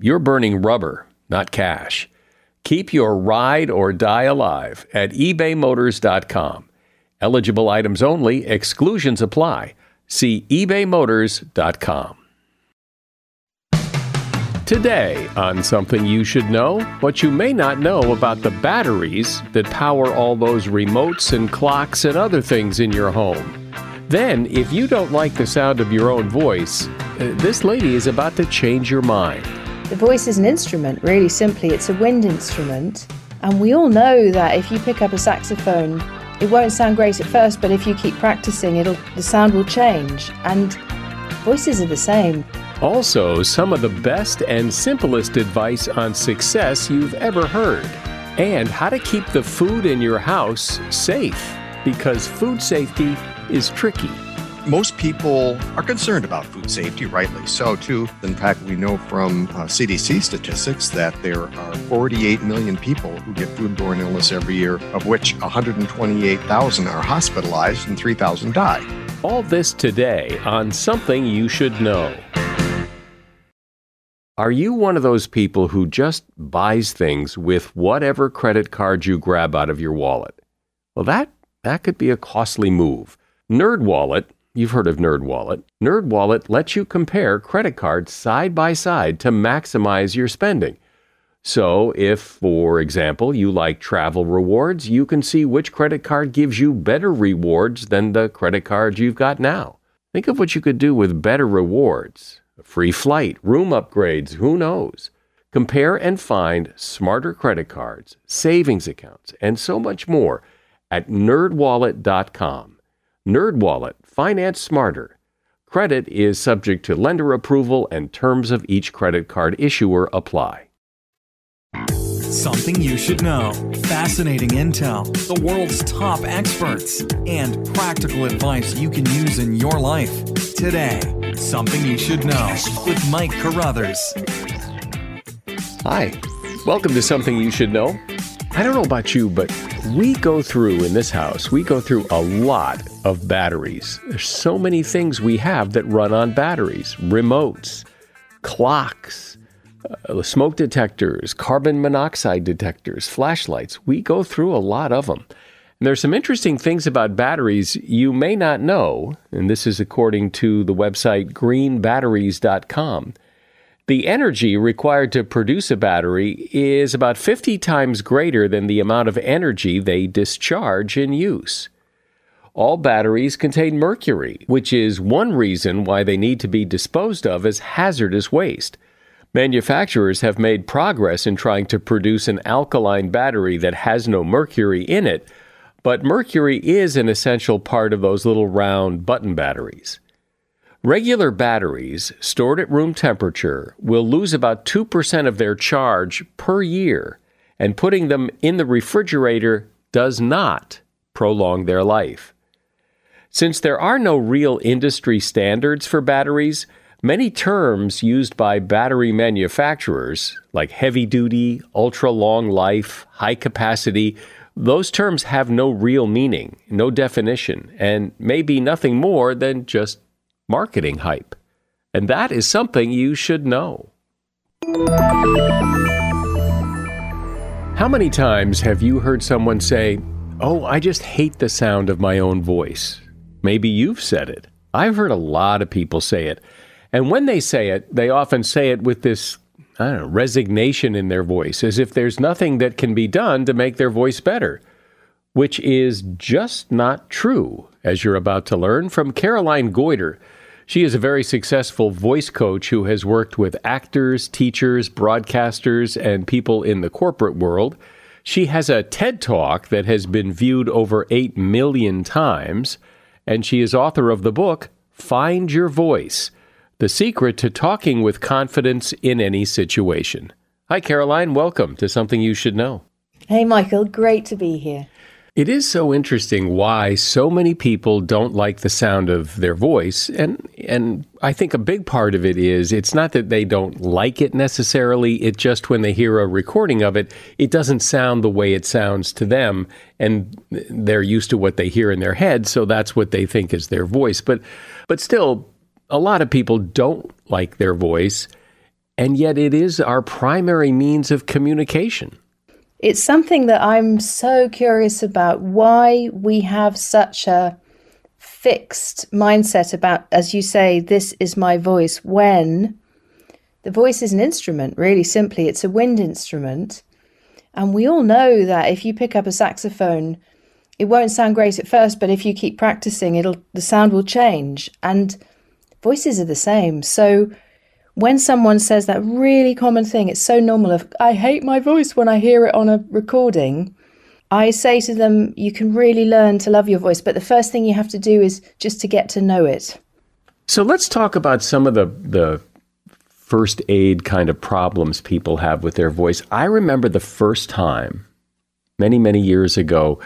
you're burning rubber, not cash. Keep your ride or die alive at ebaymotors.com. Eligible items only, exclusions apply. See ebaymotors.com. Today, on Something You Should Know, what you may not know about the batteries that power all those remotes and clocks and other things in your home. Then, if you don't like the sound of your own voice, uh, this lady is about to change your mind. The voice is an instrument, really simply, it's a wind instrument. And we all know that if you pick up a saxophone, it won't sound great at first, but if you keep practicing, it'll the sound will change. And voices are the same. Also, some of the best and simplest advice on success you've ever heard, and how to keep the food in your house safe, because food safety is tricky. Most people are concerned about food safety, rightly so, too. In fact, we know from uh, CDC statistics that there are 48 million people who get foodborne illness every year, of which 128,000 are hospitalized and 3,000 die. All this today on Something You Should Know. Are you one of those people who just buys things with whatever credit card you grab out of your wallet? Well, that that could be a costly move. NerdWallet, you've heard of NerdWallet. NerdWallet lets you compare credit cards side by side to maximize your spending. So, if, for example, you like travel rewards, you can see which credit card gives you better rewards than the credit card you've got now. Think of what you could do with better rewards a free flight, room upgrades, who knows? Compare and find smarter credit cards, savings accounts, and so much more at nerdwallet.com. NerdWallet, finance smarter. Credit is subject to lender approval and terms of each credit card issuer apply. Something you should know. Fascinating intel, the world's top experts, and practical advice you can use in your life. Today, Something You Should Know with Mike Carruthers. Hi, welcome to Something You Should Know. I don't know about you, but we go through in this house, we go through a lot of batteries. There's so many things we have that run on batteries remotes, clocks, uh, smoke detectors, carbon monoxide detectors, flashlights. We go through a lot of them. And there's some interesting things about batteries you may not know, and this is according to the website greenbatteries.com. The energy required to produce a battery is about 50 times greater than the amount of energy they discharge in use. All batteries contain mercury, which is one reason why they need to be disposed of as hazardous waste. Manufacturers have made progress in trying to produce an alkaline battery that has no mercury in it, but mercury is an essential part of those little round button batteries. Regular batteries stored at room temperature will lose about 2% of their charge per year, and putting them in the refrigerator does not prolong their life. Since there are no real industry standards for batteries, Many terms used by battery manufacturers, like heavy duty, ultra long life, high capacity, those terms have no real meaning, no definition, and may be nothing more than just marketing hype. And that is something you should know. How many times have you heard someone say, Oh, I just hate the sound of my own voice? Maybe you've said it. I've heard a lot of people say it. And when they say it, they often say it with this I don't know, resignation in their voice, as if there's nothing that can be done to make their voice better, which is just not true, as you're about to learn from Caroline Goyder. She is a very successful voice coach who has worked with actors, teachers, broadcasters, and people in the corporate world. She has a TED Talk that has been viewed over 8 million times, and she is author of the book Find Your Voice the secret to talking with confidence in any situation. Hi, Caroline. Welcome to Something You Should Know. Hey, Michael. Great to be here. It is so interesting why so many people don't like the sound of their voice. And, and I think a big part of it is it's not that they don't like it necessarily, it just when they hear a recording of it, it doesn't sound the way it sounds to them. And they're used to what they hear in their head, so that's what they think is their voice. But, but still, a lot of people don't like their voice, and yet it is our primary means of communication. It's something that I'm so curious about why we have such a fixed mindset about, as you say, this is my voice, when the voice is an instrument, really simply. It's a wind instrument. And we all know that if you pick up a saxophone, it won't sound great at first, but if you keep practicing, it'll the sound will change. And voices are the same. So when someone says that really common thing, it's so normal of, I hate my voice when I hear it on a recording. I say to them, you can really learn to love your voice, but the first thing you have to do is just to get to know it. So let's talk about some of the, the first aid kind of problems people have with their voice. I remember the first time, many, many years ago,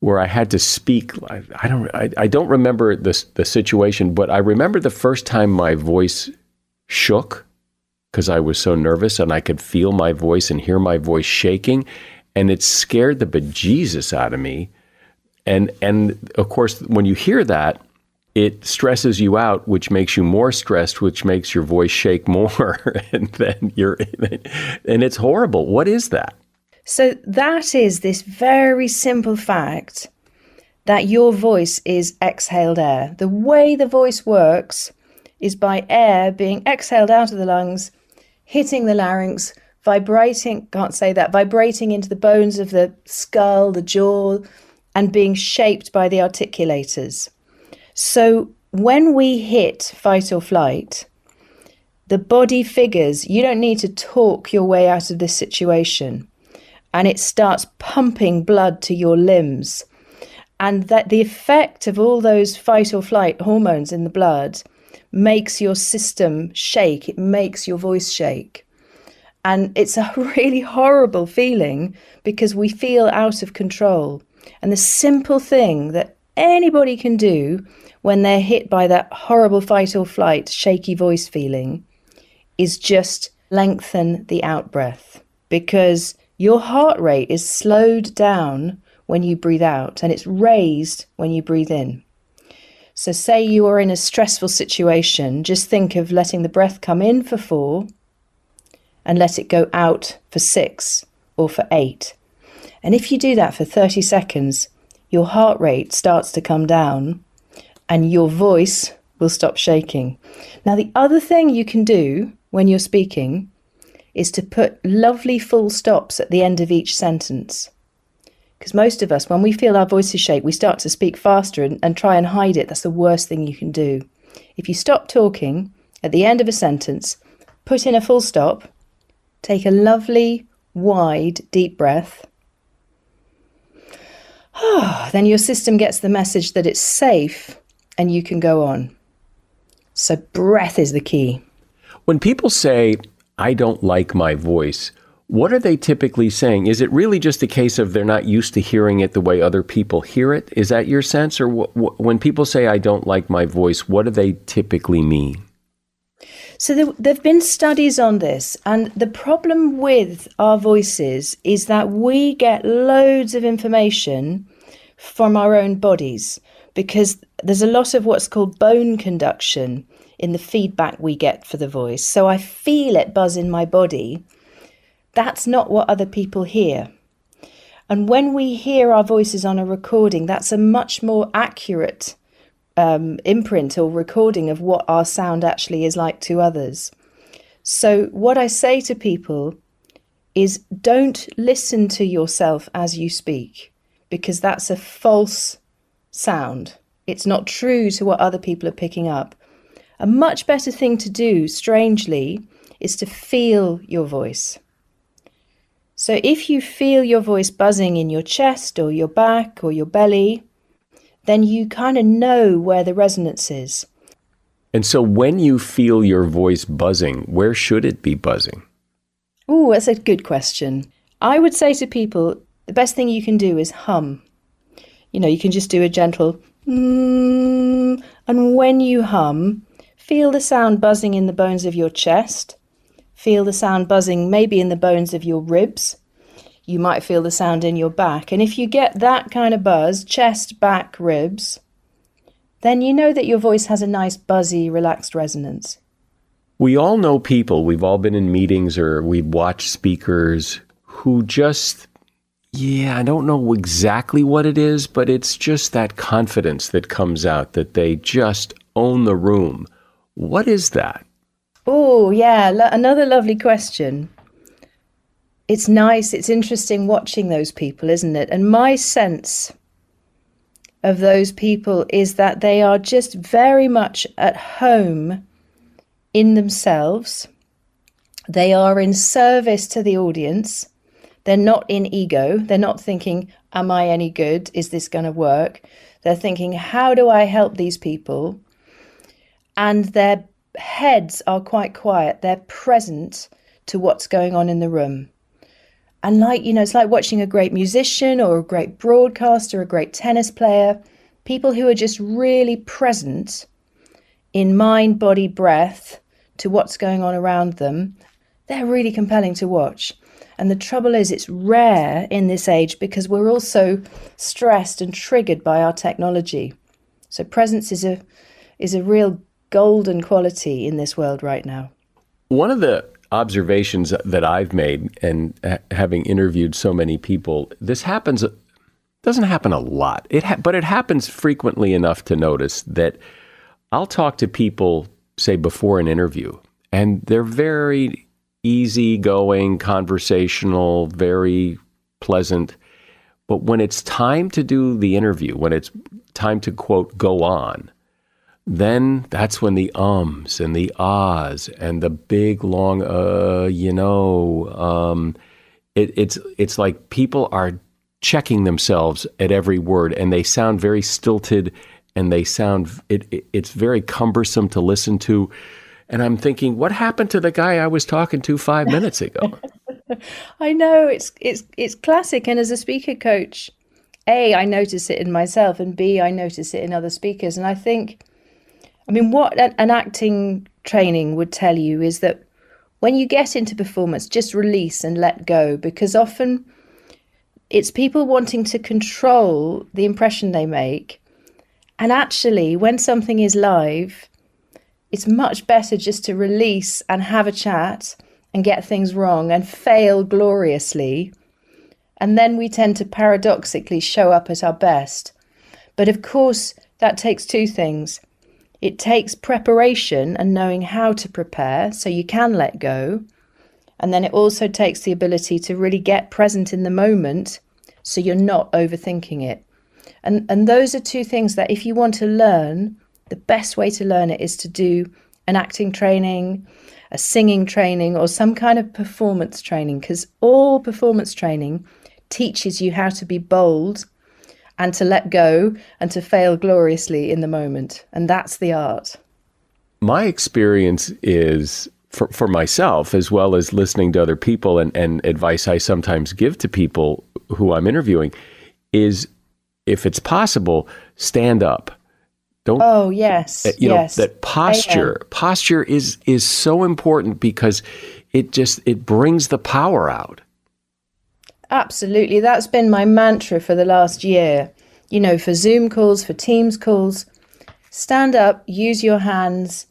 where I had to speak. I, I don't, I, I don't remember the, the situation, but I remember the first time my voice shook because I was so nervous and I could feel my voice and hear my voice shaking. And it scared the bejesus out of me. And, and of course, when you hear that, it stresses you out, which makes you more stressed, which makes your voice shake more. and then you're, and it's horrible. What is that? So, that is this very simple fact that your voice is exhaled air. The way the voice works is by air being exhaled out of the lungs, hitting the larynx, vibrating, can't say that, vibrating into the bones of the skull, the jaw, and being shaped by the articulators. So when we hit fight or flight, the body figures, you don't need to talk your way out of this situation. And it starts pumping blood to your limbs. And that the effect of all those fight or flight hormones in the blood makes your system shake, it makes your voice shake. And it's a really horrible feeling because we feel out of control. And the simple thing that anybody can do when they're hit by that horrible fight or flight, shaky voice feeling is just lengthen the out breath because your heart rate is slowed down when you breathe out and it's raised when you breathe in. So, say you are in a stressful situation, just think of letting the breath come in for four and let it go out for six or for eight. And if you do that for 30 seconds, your heart rate starts to come down and your voice will stop shaking. Now, the other thing you can do when you're speaking is to put lovely full stops at the end of each sentence. Because most of us, when we feel our voices shake, we start to speak faster and, and try and hide it. That's the worst thing you can do. If you stop talking at the end of a sentence, put in a full stop, take a lovely, wide, deep breath. then your system gets the message that it's safe and you can go on. So, breath is the key. When people say, I don't like my voice, what are they typically saying? Is it really just a case of they're not used to hearing it the way other people hear it? Is that your sense? Or wh- wh- when people say, I don't like my voice, what do they typically mean? So there, there have been studies on this, and the problem with our voices is that we get loads of information from our own bodies because there's a lot of what's called bone conduction in the feedback we get for the voice. So I feel it buzz in my body that's not what other people hear. And when we hear our voices on a recording, that's a much more accurate um, imprint or recording of what our sound actually is like to others. So, what I say to people is don't listen to yourself as you speak, because that's a false sound. It's not true to what other people are picking up. A much better thing to do, strangely, is to feel your voice. So if you feel your voice buzzing in your chest or your back or your belly, then you kind of know where the resonance is. And so when you feel your voice buzzing, where should it be buzzing? Oh, that's a good question. I would say to people, the best thing you can do is hum. You know, you can just do a gentle mm, and when you hum, feel the sound buzzing in the bones of your chest. Feel the sound buzzing maybe in the bones of your ribs. You might feel the sound in your back. And if you get that kind of buzz, chest, back, ribs, then you know that your voice has a nice, buzzy, relaxed resonance. We all know people, we've all been in meetings or we've watched speakers who just, yeah, I don't know exactly what it is, but it's just that confidence that comes out that they just own the room. What is that? Oh, yeah, lo- another lovely question. It's nice, it's interesting watching those people, isn't it? And my sense of those people is that they are just very much at home in themselves. They are in service to the audience. They're not in ego. They're not thinking, Am I any good? Is this going to work? They're thinking, How do I help these people? And their heads are quite quiet. They're present to what's going on in the room. And like, you know, it's like watching a great musician or a great broadcaster, a great tennis player, people who are just really present in mind, body, breath to what's going on around them. They're really compelling to watch. And the trouble is, it's rare in this age because we're also stressed and triggered by our technology. So presence is a is a real golden quality in this world right now. One of the observations that I've made and having interviewed so many people, this happens doesn't happen a lot. It ha- but it happens frequently enough to notice that I'll talk to people say before an interview and they're very easygoing, conversational, very pleasant. But when it's time to do the interview, when it's time to quote go on, then that's when the ums and the ahs and the big long uh you know um it, it's it's like people are checking themselves at every word and they sound very stilted and they sound it, it it's very cumbersome to listen to. And i'm thinking what happened to the guy i was talking to 5 minutes ago? I know it's it's it's classic. And as a speaker coach a i notice it in myself and b i notice it in other speakers. And i think I mean, what an acting training would tell you is that when you get into performance, just release and let go because often it's people wanting to control the impression they make. And actually, when something is live, it's much better just to release and have a chat and get things wrong and fail gloriously. And then we tend to paradoxically show up at our best. But of course, that takes two things it takes preparation and knowing how to prepare so you can let go. And then it also takes the ability to really get present in the moment so you're not overthinking it. And, and those are two things that if you want to learn, the best way to learn it is to do an acting training, a singing training, or some kind of performance training, because all performance training teaches you how to be bold and to let go and to fail gloriously in the moment. And that's the art. My experience is for, for myself, as well as listening to other people and, and advice I sometimes give to people who I'm interviewing, is if it's possible, stand up. Don't, oh yes, uh, you yes. that posture. Posture is is so important because it just it brings the power out. Absolutely. That's been my mantra for the last year. You know, for Zoom calls, for Teams calls, stand up, use your hands,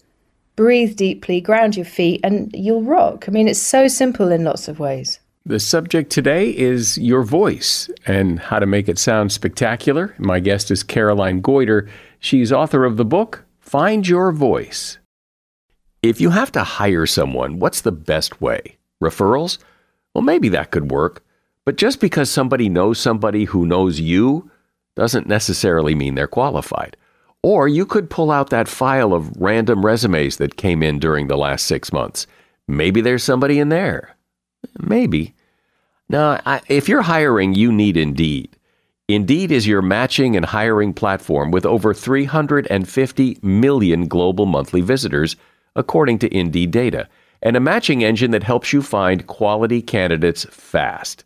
breathe deeply, ground your feet, and you'll rock. I mean, it's so simple in lots of ways. The subject today is your voice and how to make it sound spectacular. My guest is Caroline Goyder. She's author of the book, Find Your Voice. If you have to hire someone, what's the best way? Referrals? Well, maybe that could work. But just because somebody knows somebody who knows you doesn't necessarily mean they're qualified. Or you could pull out that file of random resumes that came in during the last six months. Maybe there's somebody in there. Maybe. Now, I, if you're hiring, you need Indeed. Indeed is your matching and hiring platform with over 350 million global monthly visitors, according to Indeed data and a matching engine that helps you find quality candidates fast.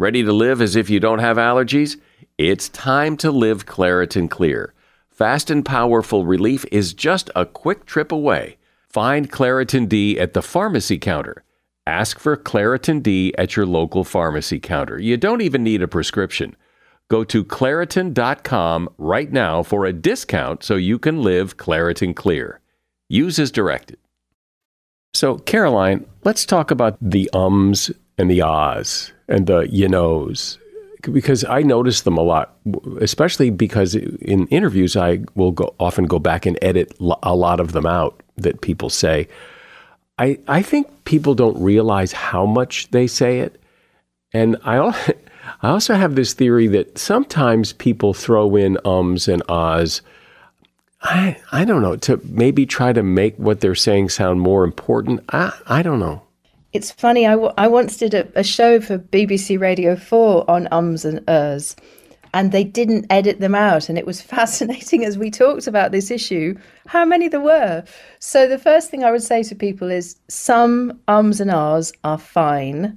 Ready to live as if you don't have allergies? It's time to live Claritin Clear. Fast and powerful relief is just a quick trip away. Find Claritin D at the pharmacy counter. Ask for Claritin D at your local pharmacy counter. You don't even need a prescription. Go to Claritin.com right now for a discount so you can live Claritin Clear. Use as directed. So, Caroline, let's talk about the ums and the ahs and the you knows because I notice them a lot, especially because in interviews I will go, often go back and edit a lot of them out that people say. I I think people don't realize how much they say it, and I I also have this theory that sometimes people throw in ums and ahs. I I don't know to maybe try to make what they're saying sound more important. I I don't know. It's funny, I, w- I once did a, a show for BBC Radio 4 on ums and ers, and they didn't edit them out. And it was fascinating as we talked about this issue how many there were. So, the first thing I would say to people is some ums and ahs are fine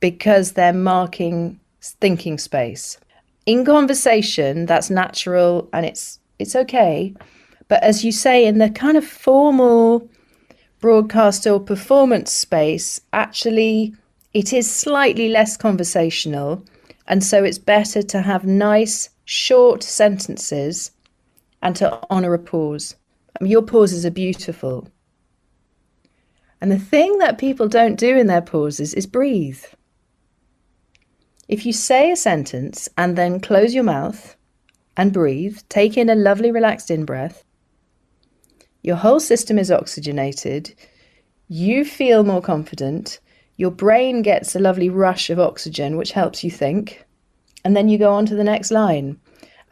because they're marking thinking space. In conversation, that's natural and it's it's okay. But as you say, in the kind of formal broadcast or performance space, actually, it is slightly less conversational. And so it's better to have nice, short sentences and to honour a pause. I mean, your pauses are beautiful. And the thing that people don't do in their pauses is breathe. If you say a sentence and then close your mouth and breathe, take in a lovely relaxed in breath, your whole system is oxygenated. You feel more confident. Your brain gets a lovely rush of oxygen, which helps you think. And then you go on to the next line.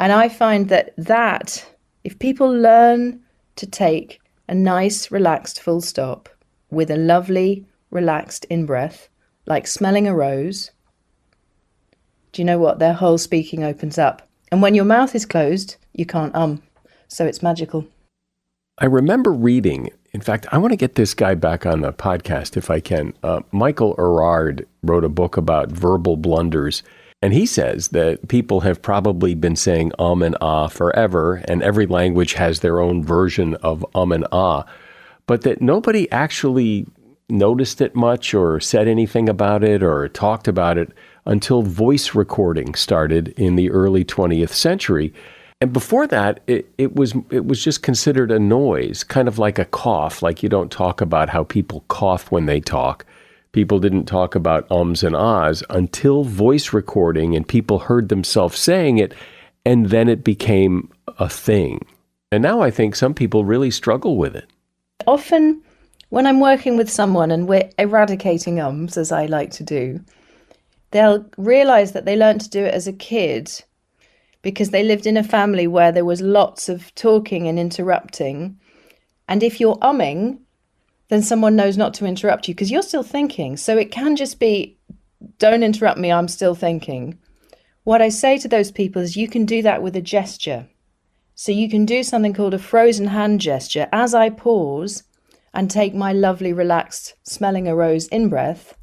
And I find that that, if people learn to take a nice, relaxed full stop with a lovely, relaxed in breath, like smelling a rose, do you know what? Their whole speaking opens up. And when your mouth is closed, you can't um. So it's magical. I remember reading, in fact, I want to get this guy back on the podcast if I can. Uh, Michael Erard wrote a book about verbal blunders. And he says that people have probably been saying um and ah forever, and every language has their own version of um and ah, but that nobody actually noticed it much or said anything about it or talked about it until voice recording started in the early 20th century. And before that, it, it was it was just considered a noise, kind of like a cough. Like you don't talk about how people cough when they talk. People didn't talk about ums and ahs until voice recording and people heard themselves saying it, and then it became a thing. And now I think some people really struggle with it. Often, when I'm working with someone and we're eradicating ums, as I like to do, they'll realize that they learned to do it as a kid because they lived in a family where there was lots of talking and interrupting. And if you're umming, then someone knows not to interrupt you because you're still thinking. So it can just be, don't interrupt me, I'm still thinking. What I say to those people is you can do that with a gesture. So you can do something called a frozen hand gesture. As I pause and take my lovely, relaxed, smelling a rose in breath,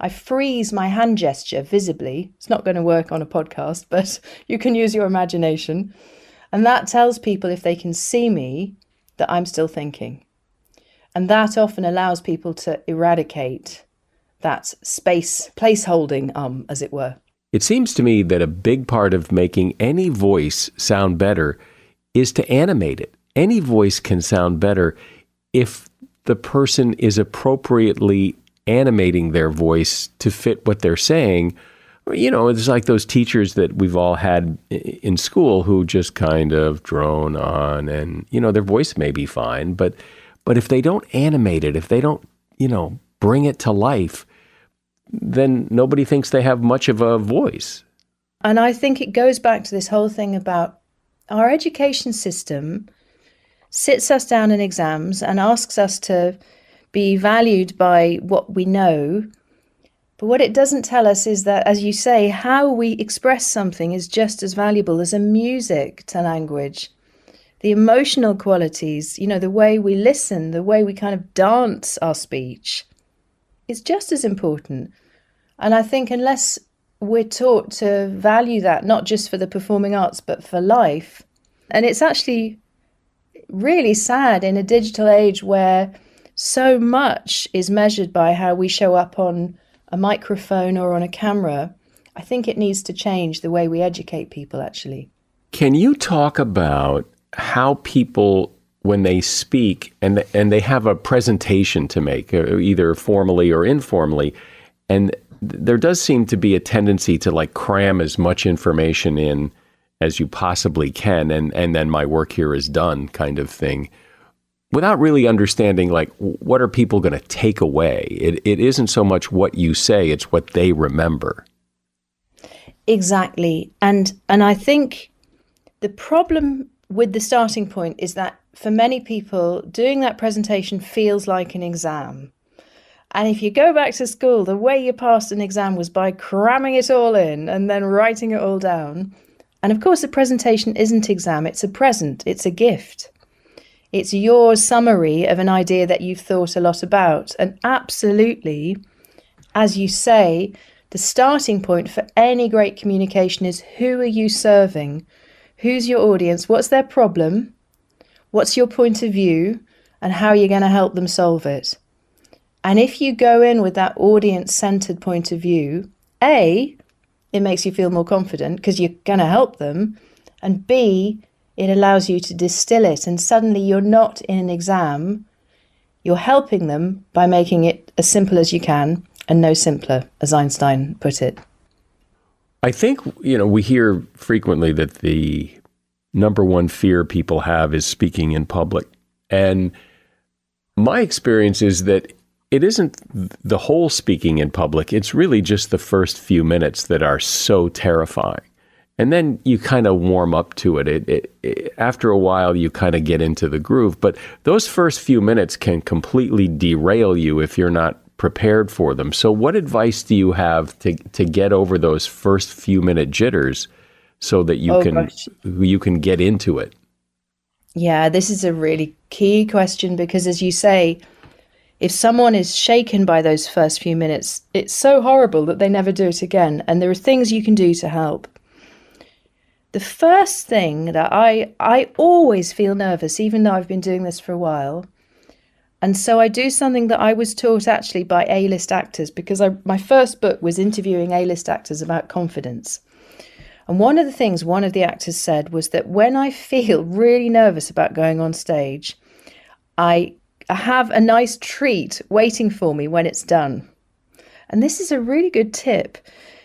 I freeze my hand gesture visibly. It's not going to work on a podcast, but you can use your imagination. And that tells people if they can see me that I'm still thinking. And that often allows people to eradicate that space, place holding, um, as it were. It seems to me that a big part of making any voice sound better is to animate it. Any voice can sound better if the person is appropriately animating their voice to fit what they're saying. You know, it's like those teachers that we've all had in school who just kind of drone on and, you know, their voice may be fine, but but if they don't animate it, if they don't, you know, bring it to life, then nobody thinks they have much of a voice. And I think it goes back to this whole thing about our education system sits us down in exams and asks us to be valued by what we know. But what it doesn't tell us is that, as you say, how we express something is just as valuable as a music to language the emotional qualities, you know, the way we listen, the way we kind of dance our speech is just as important. And I think unless we're taught to value that, not just for the performing arts, but for life, and it's actually really sad in a digital age where so much is measured by how we show up on a microphone or on a camera. I think it needs to change the way we educate people, actually. Can you talk about how people when they speak and and they have a presentation to make uh, either formally or informally and there does seem to be a tendency to like cram as much information in as you possibly can and and then my work here is done kind of thing without really understanding like what are people going to take away it, it isn't so much what you say it's what they remember exactly and and i think the problem with the starting point is that for many people, doing that presentation feels like an exam. And if you go back to school, the way you passed an exam was by cramming it all in and then writing it all down. And of course, a presentation isn't exam, it's a present, it's a gift. It's your summary of an idea that you've thought a lot about. And absolutely, as you say, the starting point for any great communication is who are you serving? Who's your audience? What's their problem? What's your point of view? And how are you going to help them solve it? And if you go in with that audience centered point of view, A, it makes you feel more confident because you're going to help them. And B, it allows you to distill it. And suddenly you're not in an exam, you're helping them by making it as simple as you can and no simpler, as Einstein put it. I think, you know, we hear frequently that the number one fear people have is speaking in public. And my experience is that it isn't the whole speaking in public, it's really just the first few minutes that are so terrifying. And then you kind of warm up to it. It, it, it. After a while, you kind of get into the groove. But those first few minutes can completely derail you if you're not prepared for them. So, what advice do you have to to get over those first few minute jitters so that you oh, can gosh. you can get into it? Yeah, this is a really key question because, as you say, if someone is shaken by those first few minutes, it's so horrible that they never do it again. And there are things you can do to help. The first thing that I I always feel nervous, even though I've been doing this for a while, and so I do something that I was taught actually by A list actors because I, my first book was interviewing A list actors about confidence. And one of the things one of the actors said was that when I feel really nervous about going on stage, I have a nice treat waiting for me when it's done. And this is a really good tip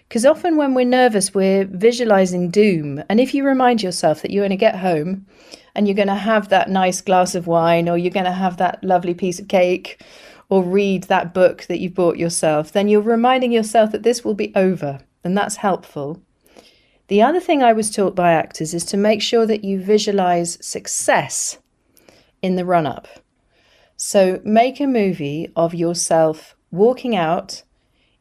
because often when we're nervous, we're visualizing doom. And if you remind yourself that you're going to get home and you're going to have that nice glass of wine or you're going to have that lovely piece of cake or read that book that you bought yourself, then you're reminding yourself that this will be over, and that's helpful. The other thing I was taught by actors is to make sure that you visualize success in the run up. So make a movie of yourself walking out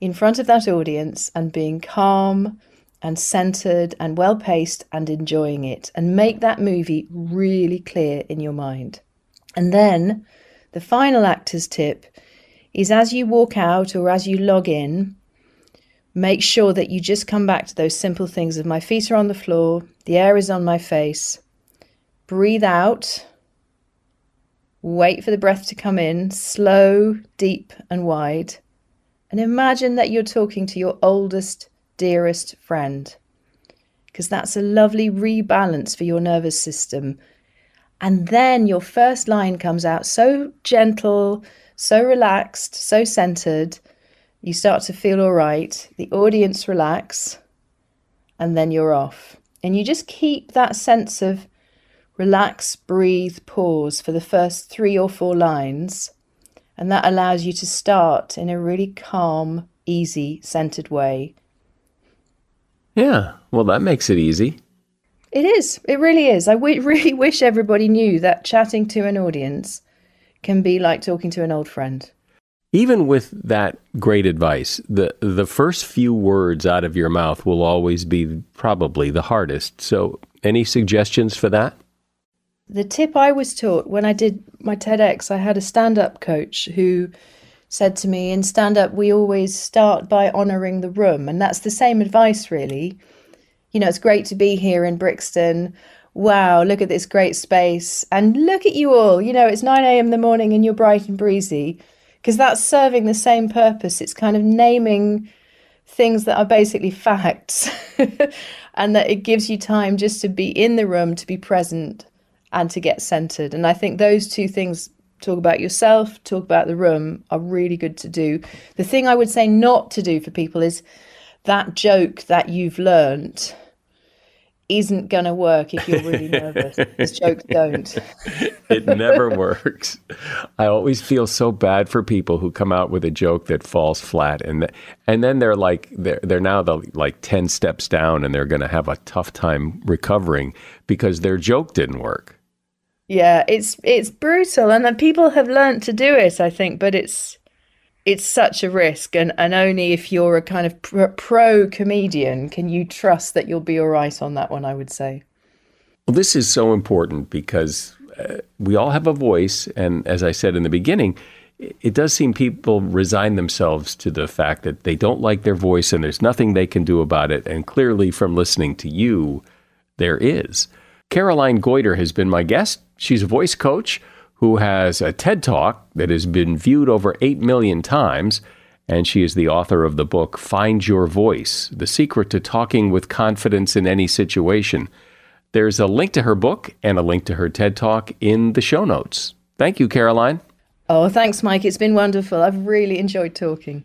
in front of that audience and being calm and centered and well paced and enjoying it, and make that movie really clear in your mind. And then the final actor's tip is as you walk out or as you log in, make sure that you just come back to those simple things of my feet are on the floor, the air is on my face. Breathe out. Wait for the breath to come in, slow, deep, and wide. And imagine that you're talking to your oldest, dearest friend. Because that's a lovely rebalance for your nervous system. And then your first line comes out so gentle, so relaxed, so centered, you start to feel all right. The audience relax, and then you're off. And you just keep that sense of relax, breathe, pause for the first three or four lines. And that allows you to start in a really calm, easy, centered way. Yeah, well, that makes it easy. It is. It really is. I w- really wish everybody knew that chatting to an audience can be like talking to an old friend. Even with that great advice, the the first few words out of your mouth will always be probably the hardest. So, any suggestions for that? The tip I was taught when I did my TEDx, I had a stand-up coach who said to me, in stand-up we always start by honoring the room, and that's the same advice really. You know, it's great to be here in Brixton wow, look at this great space. And look at you all. You know, it's 9 a.m. in the morning and you're bright and breezy because that's serving the same purpose. It's kind of naming things that are basically facts and that it gives you time just to be in the room, to be present and to get centered. And I think those two things talk about yourself, talk about the room are really good to do. The thing I would say not to do for people is that joke that you've learned isn't going to work if you're really nervous. These jokes don't. it never works. I always feel so bad for people who come out with a joke that falls flat, and th- and then they're like they're they're now the like ten steps down, and they're going to have a tough time recovering because their joke didn't work. Yeah, it's it's brutal, and people have learned to do it. I think, but it's it's such a risk and, and only if you're a kind of pro, comedian can you trust that you'll be all right on that one i would say well this is so important because uh, we all have a voice and as i said in the beginning it does seem people resign themselves to the fact that they don't like their voice and there's nothing they can do about it and clearly from listening to you there is caroline Goyder has been my guest she's a voice coach who has a TED Talk that has been viewed over 8 million times, and she is the author of the book Find Your Voice The Secret to Talking with Confidence in Any Situation. There's a link to her book and a link to her TED Talk in the show notes. Thank you, Caroline. Oh, thanks, Mike. It's been wonderful. I've really enjoyed talking.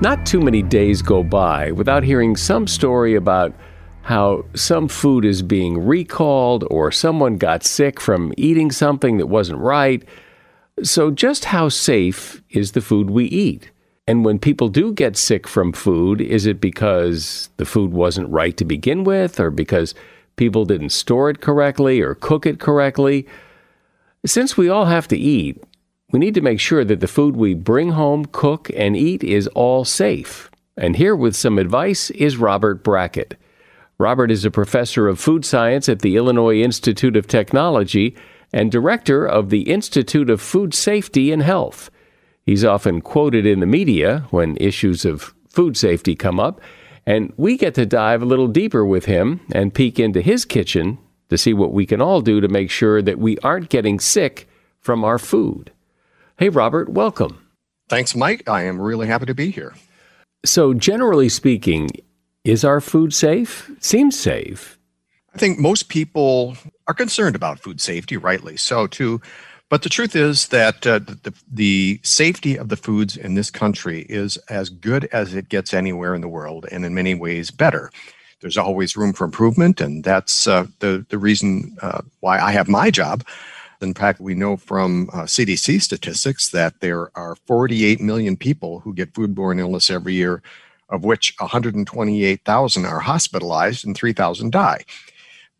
Not too many days go by without hearing some story about how some food is being recalled or someone got sick from eating something that wasn't right. So, just how safe is the food we eat? And when people do get sick from food, is it because the food wasn't right to begin with, or because people didn't store it correctly or cook it correctly? Since we all have to eat, we need to make sure that the food we bring home, cook, and eat is all safe. And here with some advice is Robert Brackett. Robert is a professor of food science at the Illinois Institute of Technology and director of the Institute of Food Safety and Health. He's often quoted in the media when issues of food safety come up, and we get to dive a little deeper with him and peek into his kitchen to see what we can all do to make sure that we aren't getting sick from our food. Hey, Robert, welcome. Thanks, Mike. I am really happy to be here. So, generally speaking, is our food safe? Seems safe. I think most people are concerned about food safety, rightly so, too. But the truth is that uh, the, the safety of the foods in this country is as good as it gets anywhere in the world, and in many ways better. There's always room for improvement, and that's uh, the the reason uh, why I have my job. In fact, we know from CDC uh, statistics that there are 48 million people who get foodborne illness every year, of which 128,000 are hospitalized and 3,000 die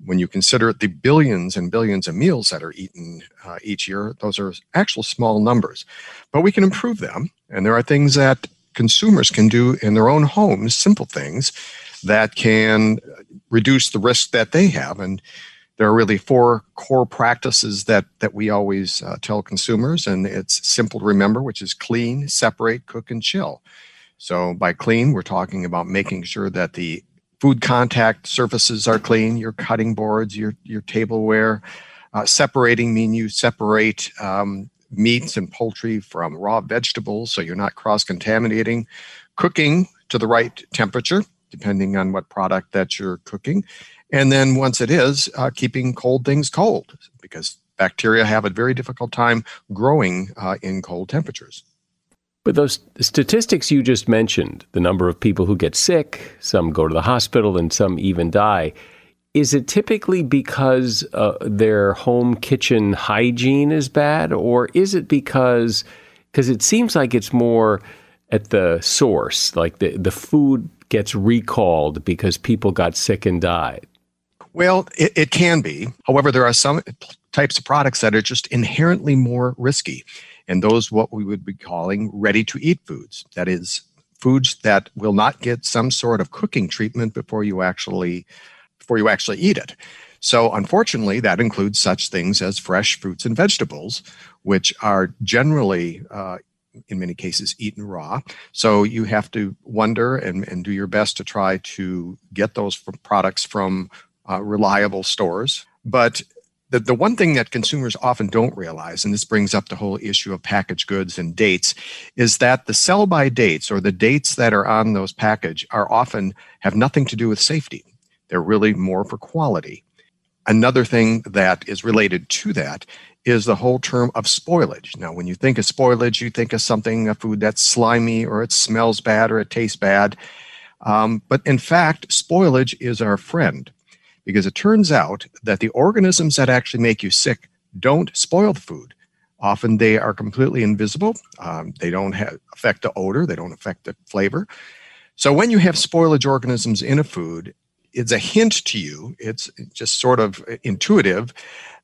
when you consider the billions and billions of meals that are eaten uh, each year, those are actual small numbers. But we can improve them. And there are things that consumers can do in their own homes, simple things that can reduce the risk that they have. And there are really four core practices that, that we always uh, tell consumers. And it's simple to remember, which is clean, separate, cook, and chill. So by clean, we're talking about making sure that the food contact surfaces are clean, your cutting boards, your, your tableware. Uh, separating mean you separate um, meats and poultry from raw vegetables so you're not cross contaminating. Cooking to the right temperature, depending on what product that you're cooking. And then once it is, uh, keeping cold things cold because bacteria have a very difficult time growing uh, in cold temperatures. But those statistics you just mentioned, the number of people who get sick, some go to the hospital, and some even die, is it typically because uh, their home kitchen hygiene is bad, or is it because because it seems like it's more at the source, like the the food gets recalled because people got sick and died? Well, it, it can be. However, there are some types of products that are just inherently more risky and those what we would be calling ready to eat foods. That is, foods that will not get some sort of cooking treatment before you actually before you actually eat it. So unfortunately, that includes such things as fresh fruits and vegetables, which are generally uh, in many cases eaten raw. So you have to wonder and, and do your best to try to get those products from uh, reliable stores. But the, the one thing that consumers often don't realize, and this brings up the whole issue of packaged goods and dates, is that the sell by dates or the dates that are on those package are often have nothing to do with safety. They're really more for quality. Another thing that is related to that is the whole term of spoilage. Now, when you think of spoilage, you think of something, a food that's slimy or it smells bad or it tastes bad. Um, but in fact, spoilage is our friend because it turns out that the organisms that actually make you sick don't spoil the food. Often they are completely invisible. Um, they don't have, affect the odor, they don't affect the flavor. So when you have spoilage organisms in a food, it's a hint to you, it's just sort of intuitive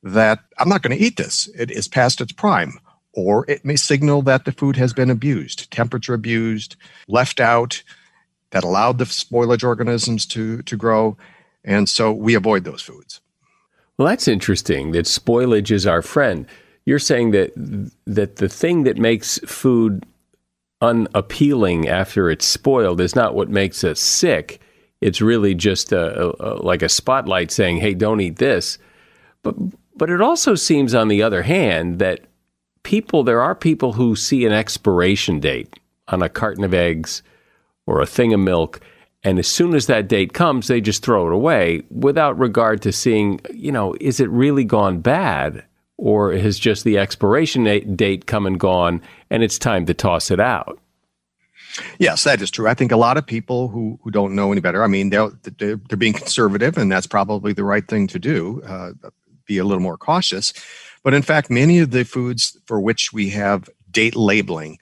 that I'm not going to eat this. It is past its prime. Or it may signal that the food has been abused, temperature abused, left out, that allowed the spoilage organisms to, to grow. And so we avoid those foods. Well, that's interesting that spoilage is our friend. You're saying that that the thing that makes food unappealing after it's spoiled is not what makes us sick. It's really just a, a, like a spotlight saying, "Hey, don't eat this." But but it also seems, on the other hand, that people there are people who see an expiration date on a carton of eggs or a thing of milk and as soon as that date comes, they just throw it away without regard to seeing, you know, is it really gone bad or has just the expiration date come and gone and it's time to toss it out? Yes, that is true. I think a lot of people who, who don't know any better, I mean, they're, they're, they're being conservative, and that's probably the right thing to do, uh, be a little more cautious. But in fact, many of the foods for which we have date labeling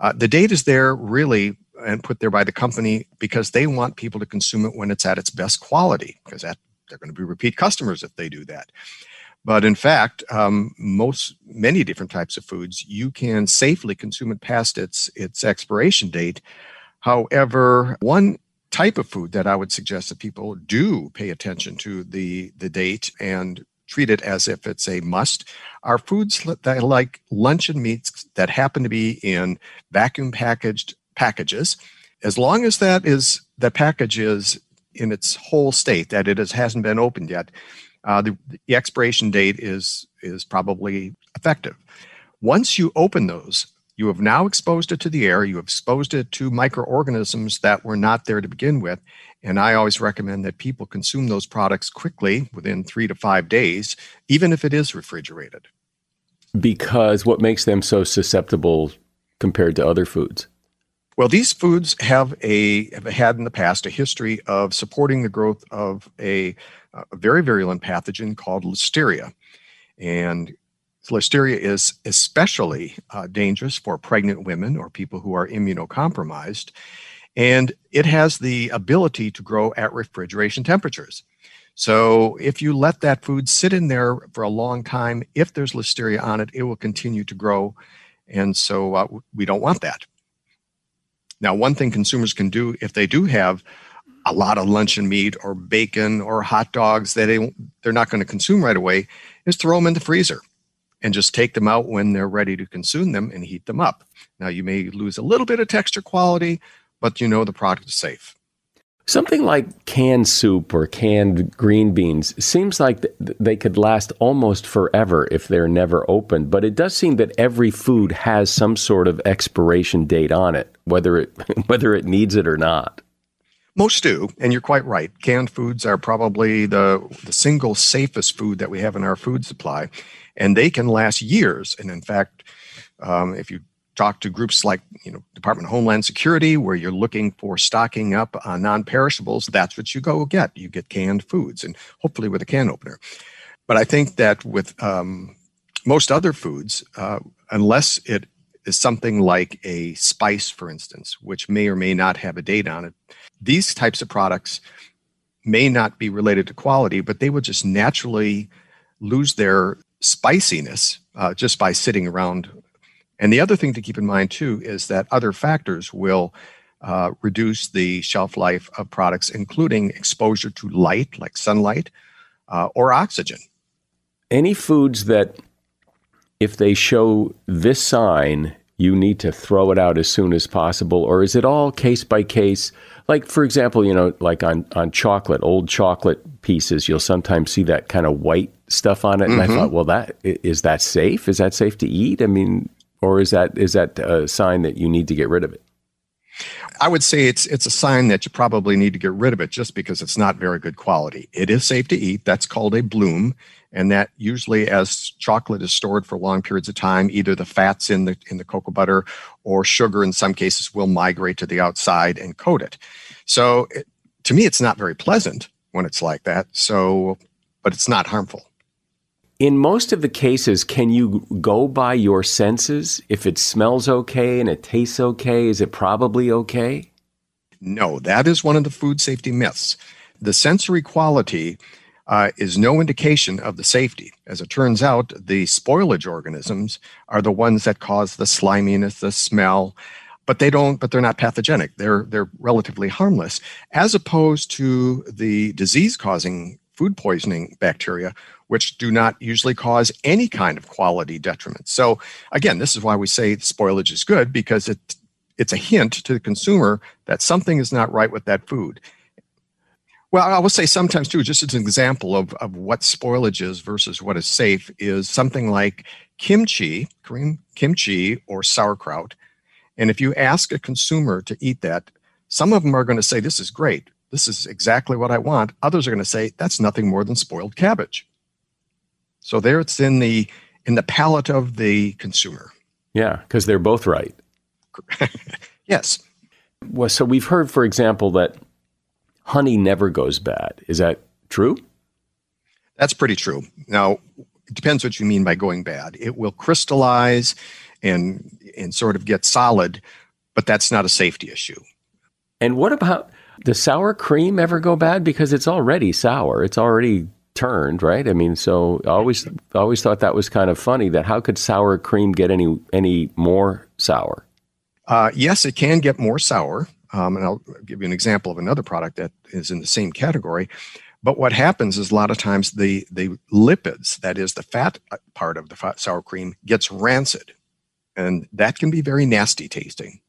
Uh, the date is there really and put there by the company because they want people to consume it when it's at its best quality because that they're going to be repeat customers if they do that. But in fact, um, most many different types of foods you can safely consume it past its its expiration date. However, one type of food that I would suggest that people do pay attention to the the date and treat it as if it's a must are foods that like luncheon meats that happen to be in vacuum packaged packages. As long as that is that package is in its whole state, that it is, hasn't been opened yet, uh, the, the expiration date is is probably effective. Once you open those, you have now exposed it to the air. You have exposed it to microorganisms that were not there to begin with. And I always recommend that people consume those products quickly within three to five days, even if it is refrigerated. Because what makes them so susceptible compared to other foods? Well, these foods have a have had in the past a history of supporting the growth of a, a very virulent pathogen called listeria, and listeria is especially uh, dangerous for pregnant women or people who are immunocompromised, and it has the ability to grow at refrigeration temperatures. So, if you let that food sit in there for a long time, if there's listeria on it, it will continue to grow, and so uh, we don't want that. Now, one thing consumers can do if they do have a lot of luncheon meat or bacon or hot dogs that they, they're not going to consume right away is throw them in the freezer and just take them out when they're ready to consume them and heat them up. Now, you may lose a little bit of texture quality, but you know the product is safe. Something like canned soup or canned green beans seems like they could last almost forever if they're never opened. But it does seem that every food has some sort of expiration date on it, whether it whether it needs it or not. Most do, and you're quite right. Canned foods are probably the, the single safest food that we have in our food supply, and they can last years. And in fact, um, if you talk to groups like you know Department of Homeland Security, where you're looking for stocking up on non-perishables. That's what you go get. You get canned foods, and hopefully with a can opener. But I think that with um, most other foods, uh, unless it is something like a spice, for instance, which may or may not have a date on it, these types of products may not be related to quality, but they would just naturally lose their spiciness uh, just by sitting around and the other thing to keep in mind too is that other factors will uh, reduce the shelf life of products, including exposure to light, like sunlight, uh, or oxygen. Any foods that, if they show this sign, you need to throw it out as soon as possible, or is it all case by case? Like, for example, you know, like on, on chocolate, old chocolate pieces, you'll sometimes see that kind of white stuff on it. And mm-hmm. I thought, well, that is that safe? Is that safe to eat? I mean, or is that is that a sign that you need to get rid of it? I would say it's it's a sign that you probably need to get rid of it just because it's not very good quality. It is safe to eat. That's called a bloom, and that usually as chocolate is stored for long periods of time, either the fats in the in the cocoa butter or sugar in some cases will migrate to the outside and coat it. So it, to me, it's not very pleasant when it's like that. So, but it's not harmful. In most of the cases, can you go by your senses? If it smells okay and it tastes okay, is it probably okay? No, that is one of the food safety myths. The sensory quality uh, is no indication of the safety. As it turns out, the spoilage organisms are the ones that cause the sliminess, the smell, but they don't but they're not pathogenic they're they're relatively harmless as opposed to the disease causing food poisoning bacteria which do not usually cause any kind of quality detriment. So again, this is why we say spoilage is good because it it's a hint to the consumer that something is not right with that food. Well, I will say sometimes too, just as an example of, of what spoilage is versus what is safe, is something like kimchi, Korean kimchi or sauerkraut. And if you ask a consumer to eat that, some of them are going to say, This is great. This is exactly what I want. Others are going to say, That's nothing more than spoiled cabbage. So there it's in the in the palate of the consumer. Yeah, because they're both right. yes. Well, so we've heard, for example, that honey never goes bad. Is that true? That's pretty true. Now, it depends what you mean by going bad. It will crystallize and and sort of get solid, but that's not a safety issue. And what about does sour cream ever go bad because it's already sour? It's already turned, right? I mean, so always always thought that was kind of funny that how could sour cream get any any more sour? Uh, yes, it can get more sour, um, and I'll give you an example of another product that is in the same category. But what happens is a lot of times the the lipids, that is the fat part of the sour cream, gets rancid, and that can be very nasty tasting.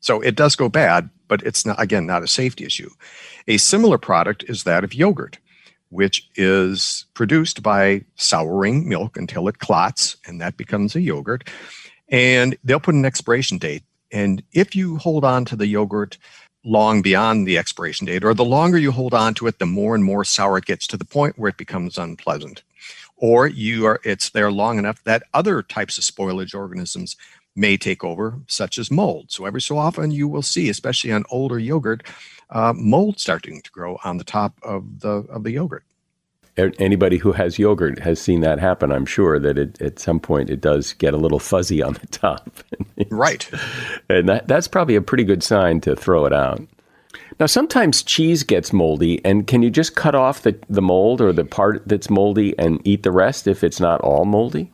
So it does go bad, but it's not again not a safety issue. A similar product is that of yogurt, which is produced by souring milk until it clots, and that becomes a yogurt. And they'll put an expiration date. And if you hold on to the yogurt long beyond the expiration date, or the longer you hold on to it, the more and more sour it gets to the point where it becomes unpleasant. Or you are it's there long enough that other types of spoilage organisms may take over, such as mold. So every so often you will see, especially on older yogurt, uh, mold starting to grow on the top of the of the yogurt anybody who has yogurt has seen that happen. I'm sure that it, at some point it does get a little fuzzy on the top. right. And that, that's probably a pretty good sign to throw it out. Now, sometimes cheese gets moldy, and can you just cut off the, the mold or the part that's moldy and eat the rest if it's not all moldy?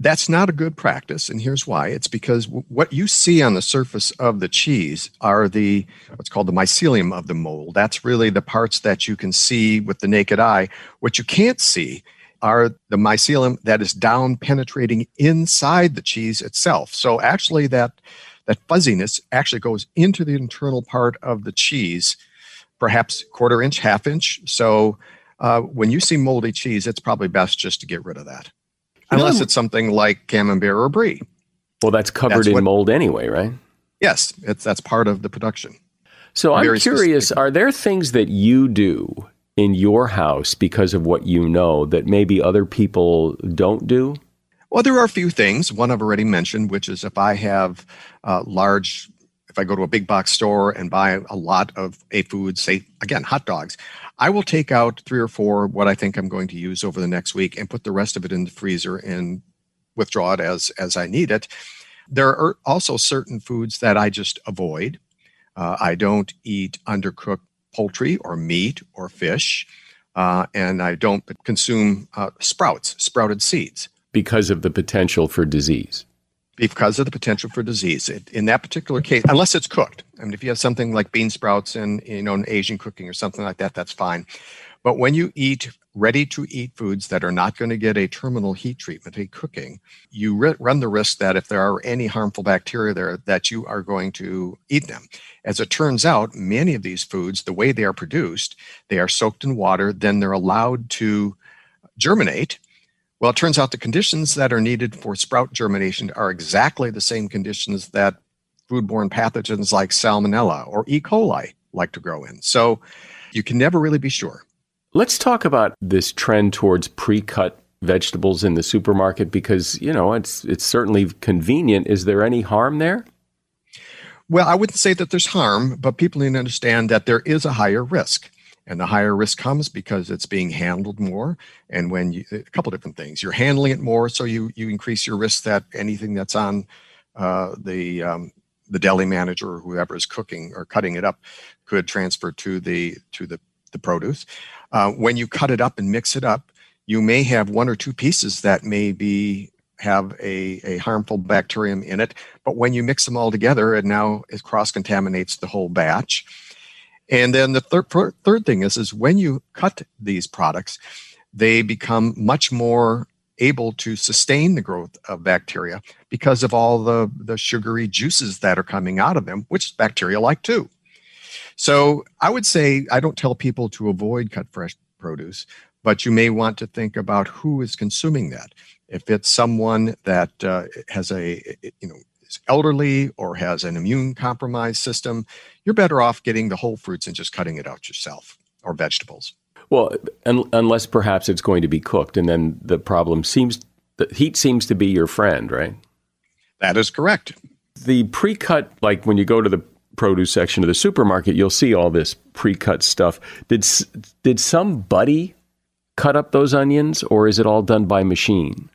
That's not a good practice and here's why. It's because what you see on the surface of the cheese are the what's called the mycelium of the mold. That's really the parts that you can see with the naked eye. What you can't see are the mycelium that is down penetrating inside the cheese itself. So actually that that fuzziness actually goes into the internal part of the cheese perhaps quarter inch half inch. So uh, when you see moldy cheese it's probably best just to get rid of that unless it's something like camembert or brie. Well, that's covered that's in what, mold anyway, right? Yes, it's that's part of the production. So I'm Very curious: specific. are there things that you do in your house because of what you know that maybe other people don't do? Well, there are a few things. One I've already mentioned, which is if I have uh, large, if I go to a big box store and buy a lot of a food, say again hot dogs, I will take out three or four what I think I'm going to use over the next week and put the rest of it in the freezer and withdraw it as as I need it. There are also certain foods that I just avoid. Uh, I don't eat undercooked poultry or meat or fish, uh, and I don't consume uh, sprouts, sprouted seeds, because of the potential for disease because of the potential for disease. It, in that particular case, unless it's cooked. I mean, if you have something like bean sprouts and you know an Asian cooking or something like that, that's fine. But when you eat ready to eat foods that are not going to get a terminal heat treatment, a cooking, you run the risk that if there are any harmful bacteria there, that you are going to eat them. As it turns out, many of these foods, the way they are produced, they are soaked in water, then they're allowed to germinate well, it turns out the conditions that are needed for sprout germination are exactly the same conditions that foodborne pathogens like salmonella or E. coli like to grow in. So you can never really be sure. Let's talk about this trend towards pre-cut vegetables in the supermarket because, you know, it's it's certainly convenient. Is there any harm there? Well, I wouldn't say that there's harm, but people need to understand that there is a higher risk and the higher risk comes because it's being handled more. And when you a couple different things you're handling it more so you you increase your risk that anything that's on uh, the um, the deli manager or whoever is cooking or cutting it up could transfer to the to the the produce. Uh, when you cut it up and mix it up you may have one or two pieces that may be have a, a harmful bacterium in it. But when you mix them all together and now it cross contaminates the whole batch and then the third third thing is is when you cut these products, they become much more able to sustain the growth of bacteria because of all the, the sugary juices that are coming out of them, which bacteria like too. So I would say I don't tell people to avoid cut fresh produce, but you may want to think about who is consuming that. If it's someone that uh, has a you know is elderly or has an immune compromised system, you're better off getting the whole fruits and just cutting it out yourself or vegetables. Well, un- unless perhaps it's going to be cooked, and then the problem seems the heat seems to be your friend, right? That is correct. The pre-cut, like when you go to the produce section of the supermarket, you'll see all this pre-cut stuff. Did did somebody cut up those onions, or is it all done by machine?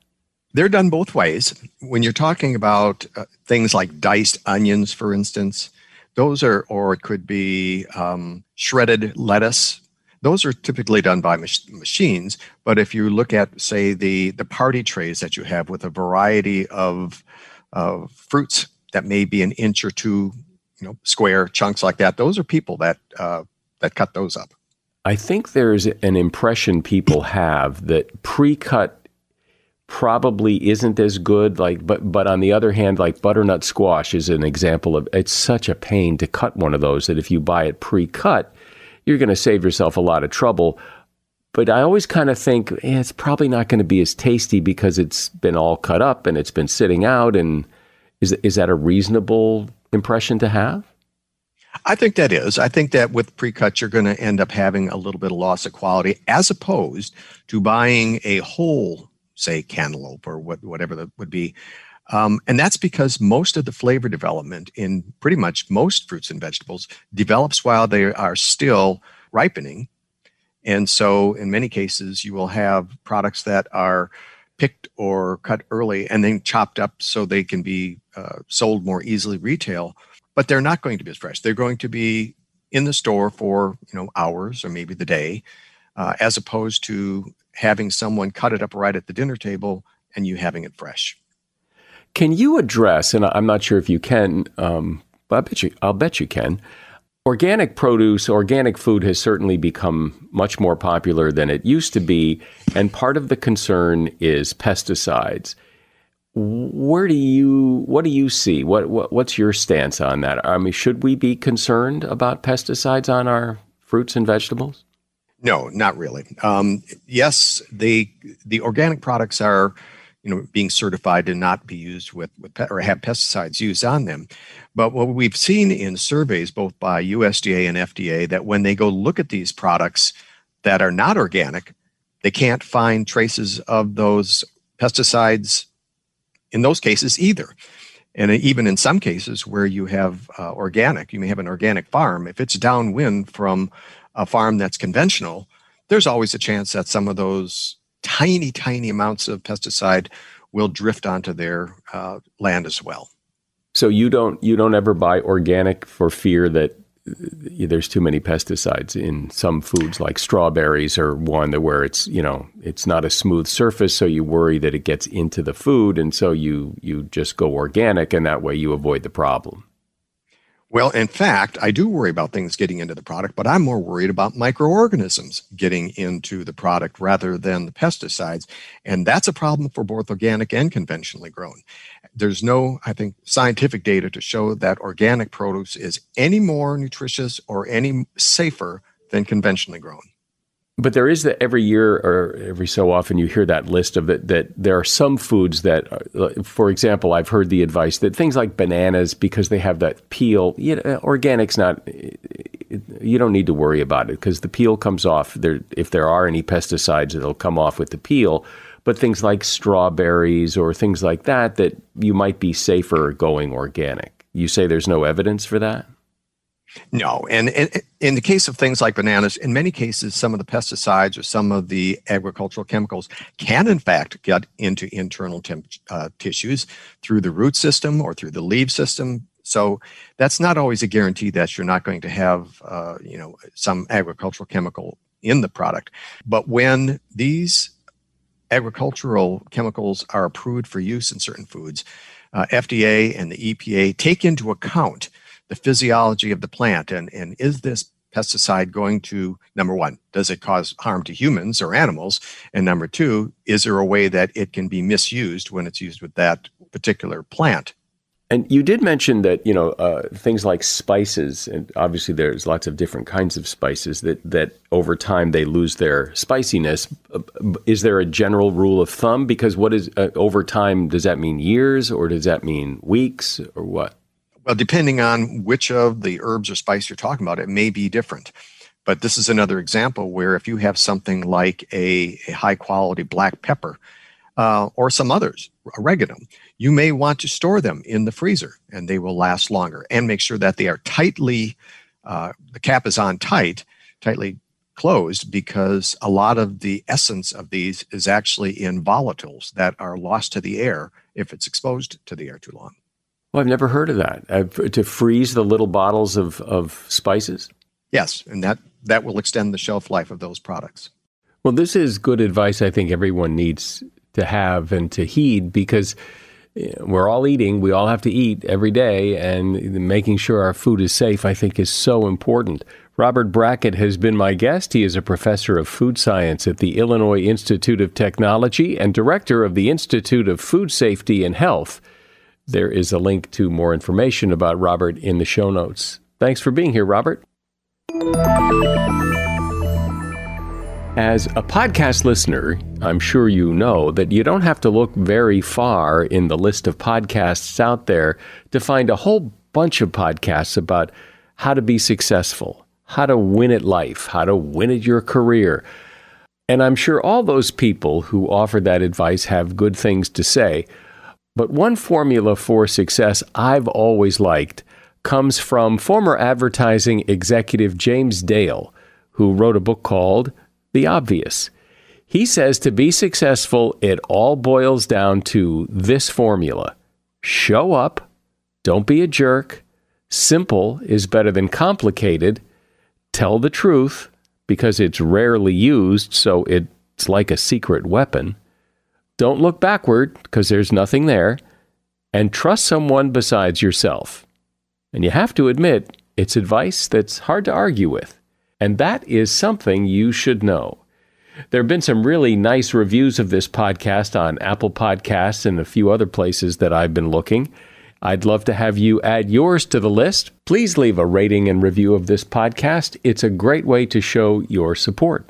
They're done both ways. When you're talking about uh, things like diced onions, for instance, those are, or it could be um, shredded lettuce. Those are typically done by mach- machines. But if you look at, say, the the party trays that you have with a variety of uh, fruits that may be an inch or two, you know, square chunks like that, those are people that uh, that cut those up. I think there's an impression people have that pre-cut probably isn't as good like but but on the other hand like butternut squash is an example of it's such a pain to cut one of those that if you buy it pre-cut you're going to save yourself a lot of trouble but I always kind of think eh, it's probably not going to be as tasty because it's been all cut up and it's been sitting out and is is that a reasonable impression to have? I think that is. I think that with pre-cut, you're going to end up having a little bit of loss of quality, as opposed to buying a whole say cantaloupe or what, whatever that would be. Um, and that's because most of the flavor development in pretty much most fruits and vegetables develops while they are still ripening. And so, in many cases, you will have products that are picked or cut early and then chopped up so they can be uh, sold more easily retail. But they're not going to be as fresh. They're going to be in the store for you know hours or maybe the day, uh, as opposed to having someone cut it up right at the dinner table and you having it fresh. Can you address, and I'm not sure if you can, um, but I bet you, I'll bet you can. Organic produce, organic food has certainly become much more popular than it used to be, and part of the concern is pesticides. Where do you, what do you see? What, what what's your stance on that? I mean, should we be concerned about pesticides on our fruits and vegetables? No, not really. Um, yes, they the organic products are, you know, being certified to not be used with with or have pesticides used on them. But what we've seen in surveys, both by USDA and FDA, that when they go look at these products that are not organic, they can't find traces of those pesticides in those cases either. And even in some cases where you have uh, organic, you may have an organic farm. If it's downwind from a farm that's conventional, there's always a chance that some of those tiny, tiny amounts of pesticide will drift onto their uh, land as well. So you don't you don't ever buy organic for fear that uh, there's too many pesticides in some foods like strawberries or one that where it's you know it's not a smooth surface so you worry that it gets into the food and so you you just go organic and that way you avoid the problem well, in fact, I do worry about things getting into the product, but I'm more worried about microorganisms getting into the product rather than the pesticides. And that's a problem for both organic and conventionally grown. There's no, I think, scientific data to show that organic produce is any more nutritious or any safer than conventionally grown. But there is that every year or every so often you hear that list of that that there are some foods that, uh, for example, I've heard the advice that things like bananas because they have that peel. You know, organic's not. You don't need to worry about it because the peel comes off. There, if there are any pesticides, it'll come off with the peel. But things like strawberries or things like that, that you might be safer going organic. You say there's no evidence for that. No, and, and, in the case of things like bananas, in many cases, some of the pesticides or some of the agricultural chemicals can, in fact, get into internal temp, uh, tissues through the root system or through the leaf system. So that's not always a guarantee that you're not going to have, uh, you know, some agricultural chemical in the product. But when these agricultural chemicals are approved for use in certain foods, uh, FDA and the EPA take into account the physiology of the plant and, and is this pesticide going to number one does it cause harm to humans or animals and number two is there a way that it can be misused when it's used with that particular plant and you did mention that you know uh, things like spices, and obviously there's lots of different kinds of spices that that over time they lose their spiciness. Is there a general rule of thumb? Because what is uh, over time? Does that mean years, or does that mean weeks, or what? Well, depending on which of the herbs or spice you're talking about, it may be different. But this is another example where if you have something like a, a high quality black pepper uh, or some others, oregano, you may want to store them in the freezer and they will last longer and make sure that they are tightly, uh, the cap is on tight, tightly closed because a lot of the essence of these is actually in volatiles that are lost to the air if it's exposed to the air too long. Well, I've never heard of that. Uh, to freeze the little bottles of, of spices? Yes, and that, that will extend the shelf life of those products. Well, this is good advice I think everyone needs to have and to heed because we're all eating. We all have to eat every day, and making sure our food is safe, I think, is so important. Robert Brackett has been my guest. He is a professor of food science at the Illinois Institute of Technology and director of the Institute of Food Safety and Health. There is a link to more information about Robert in the show notes. Thanks for being here, Robert. As a podcast listener, I'm sure you know that you don't have to look very far in the list of podcasts out there to find a whole bunch of podcasts about how to be successful, how to win at life, how to win at your career. And I'm sure all those people who offer that advice have good things to say. But one formula for success I've always liked comes from former advertising executive James Dale, who wrote a book called the obvious. He says to be successful, it all boils down to this formula show up, don't be a jerk, simple is better than complicated, tell the truth because it's rarely used, so it's like a secret weapon. Don't look backward because there's nothing there, and trust someone besides yourself. And you have to admit, it's advice that's hard to argue with. And that is something you should know. There have been some really nice reviews of this podcast on Apple Podcasts and a few other places that I've been looking. I'd love to have you add yours to the list. Please leave a rating and review of this podcast. It's a great way to show your support.